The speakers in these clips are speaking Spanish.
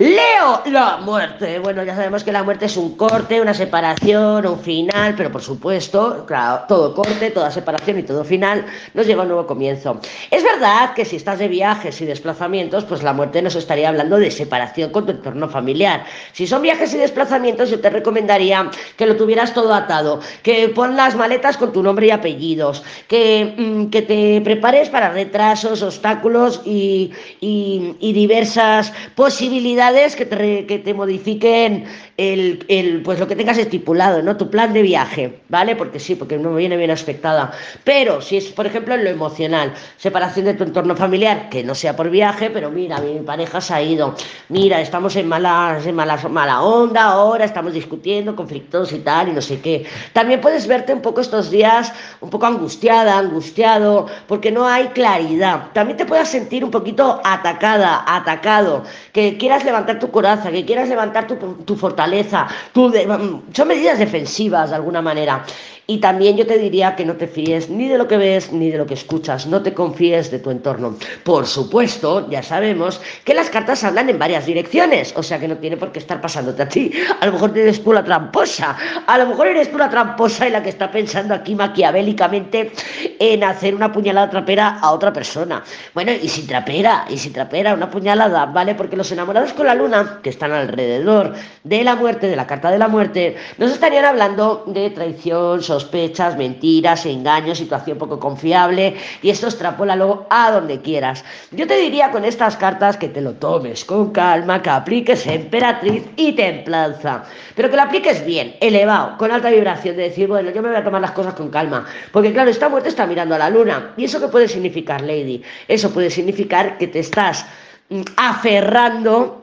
Live! La muerte. Bueno, ya sabemos que la muerte es un corte, una separación, un final, pero por supuesto, claro, todo corte, toda separación y todo final nos lleva a un nuevo comienzo. Es verdad que si estás de viajes y desplazamientos, pues la muerte nos estaría hablando de separación con tu entorno familiar. Si son viajes y desplazamientos, yo te recomendaría que lo tuvieras todo atado, que pon las maletas con tu nombre y apellidos, que, mm, que te prepares para retrasos, obstáculos y, y, y diversas posibilidades que que te modifiquen el, el, pues lo que tengas estipulado, ¿no? Tu plan de viaje, ¿vale? Porque sí, porque no me viene bien aspectada. Pero si es, por ejemplo, en lo emocional, separación de tu entorno familiar, que no sea por viaje, pero mira, mi pareja se ha ido, mira, estamos en mala, en mala, mala onda ahora, estamos discutiendo, conflictos y tal, y no sé qué. También puedes verte un poco estos días un poco angustiada, angustiado, porque no hay claridad. También te puedas sentir un poquito atacada, atacado, que quieras levantar tu coraza, que quieras levantar tu, tu fortaleza tú de, son medidas defensivas de alguna manera. Y también yo te diría que no te fíes ni de lo que ves ni de lo que escuchas, no te confíes de tu entorno. Por supuesto, ya sabemos que las cartas hablan en varias direcciones, o sea que no tiene por qué estar pasándote a ti. A lo mejor eres tú la tramposa, a lo mejor eres tú la tramposa y la que está pensando aquí maquiavélicamente en hacer una puñalada trapera a otra persona. Bueno, y si trapera, y si trapera una puñalada, ¿vale? Porque los enamorados con la luna, que están alrededor de la muerte, de la carta de la muerte, nos estarían hablando de traición, sospechas, mentiras, engaños, situación poco confiable y esto extrapólalo a donde quieras. Yo te diría con estas cartas que te lo tomes con calma, que apliques emperatriz y templanza, pero que lo apliques bien, elevado, con alta vibración, de decir, bueno, yo me voy a tomar las cosas con calma, porque claro, esta muerte está mirando a la luna. ¿Y eso qué puede significar, Lady? Eso puede significar que te estás mm, aferrando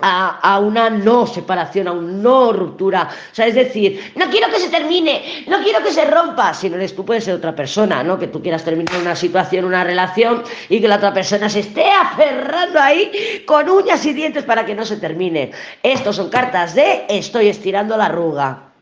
a, a, una no separación, a una no ruptura. O sea, es decir, no quiero que se termine, no quiero que se rompa. Si no eres tú, puede ser otra persona, ¿no? Que tú quieras terminar una situación, una relación y que la otra persona se esté aferrando ahí con uñas y dientes para que no se termine. Estos son cartas de estoy estirando la arruga.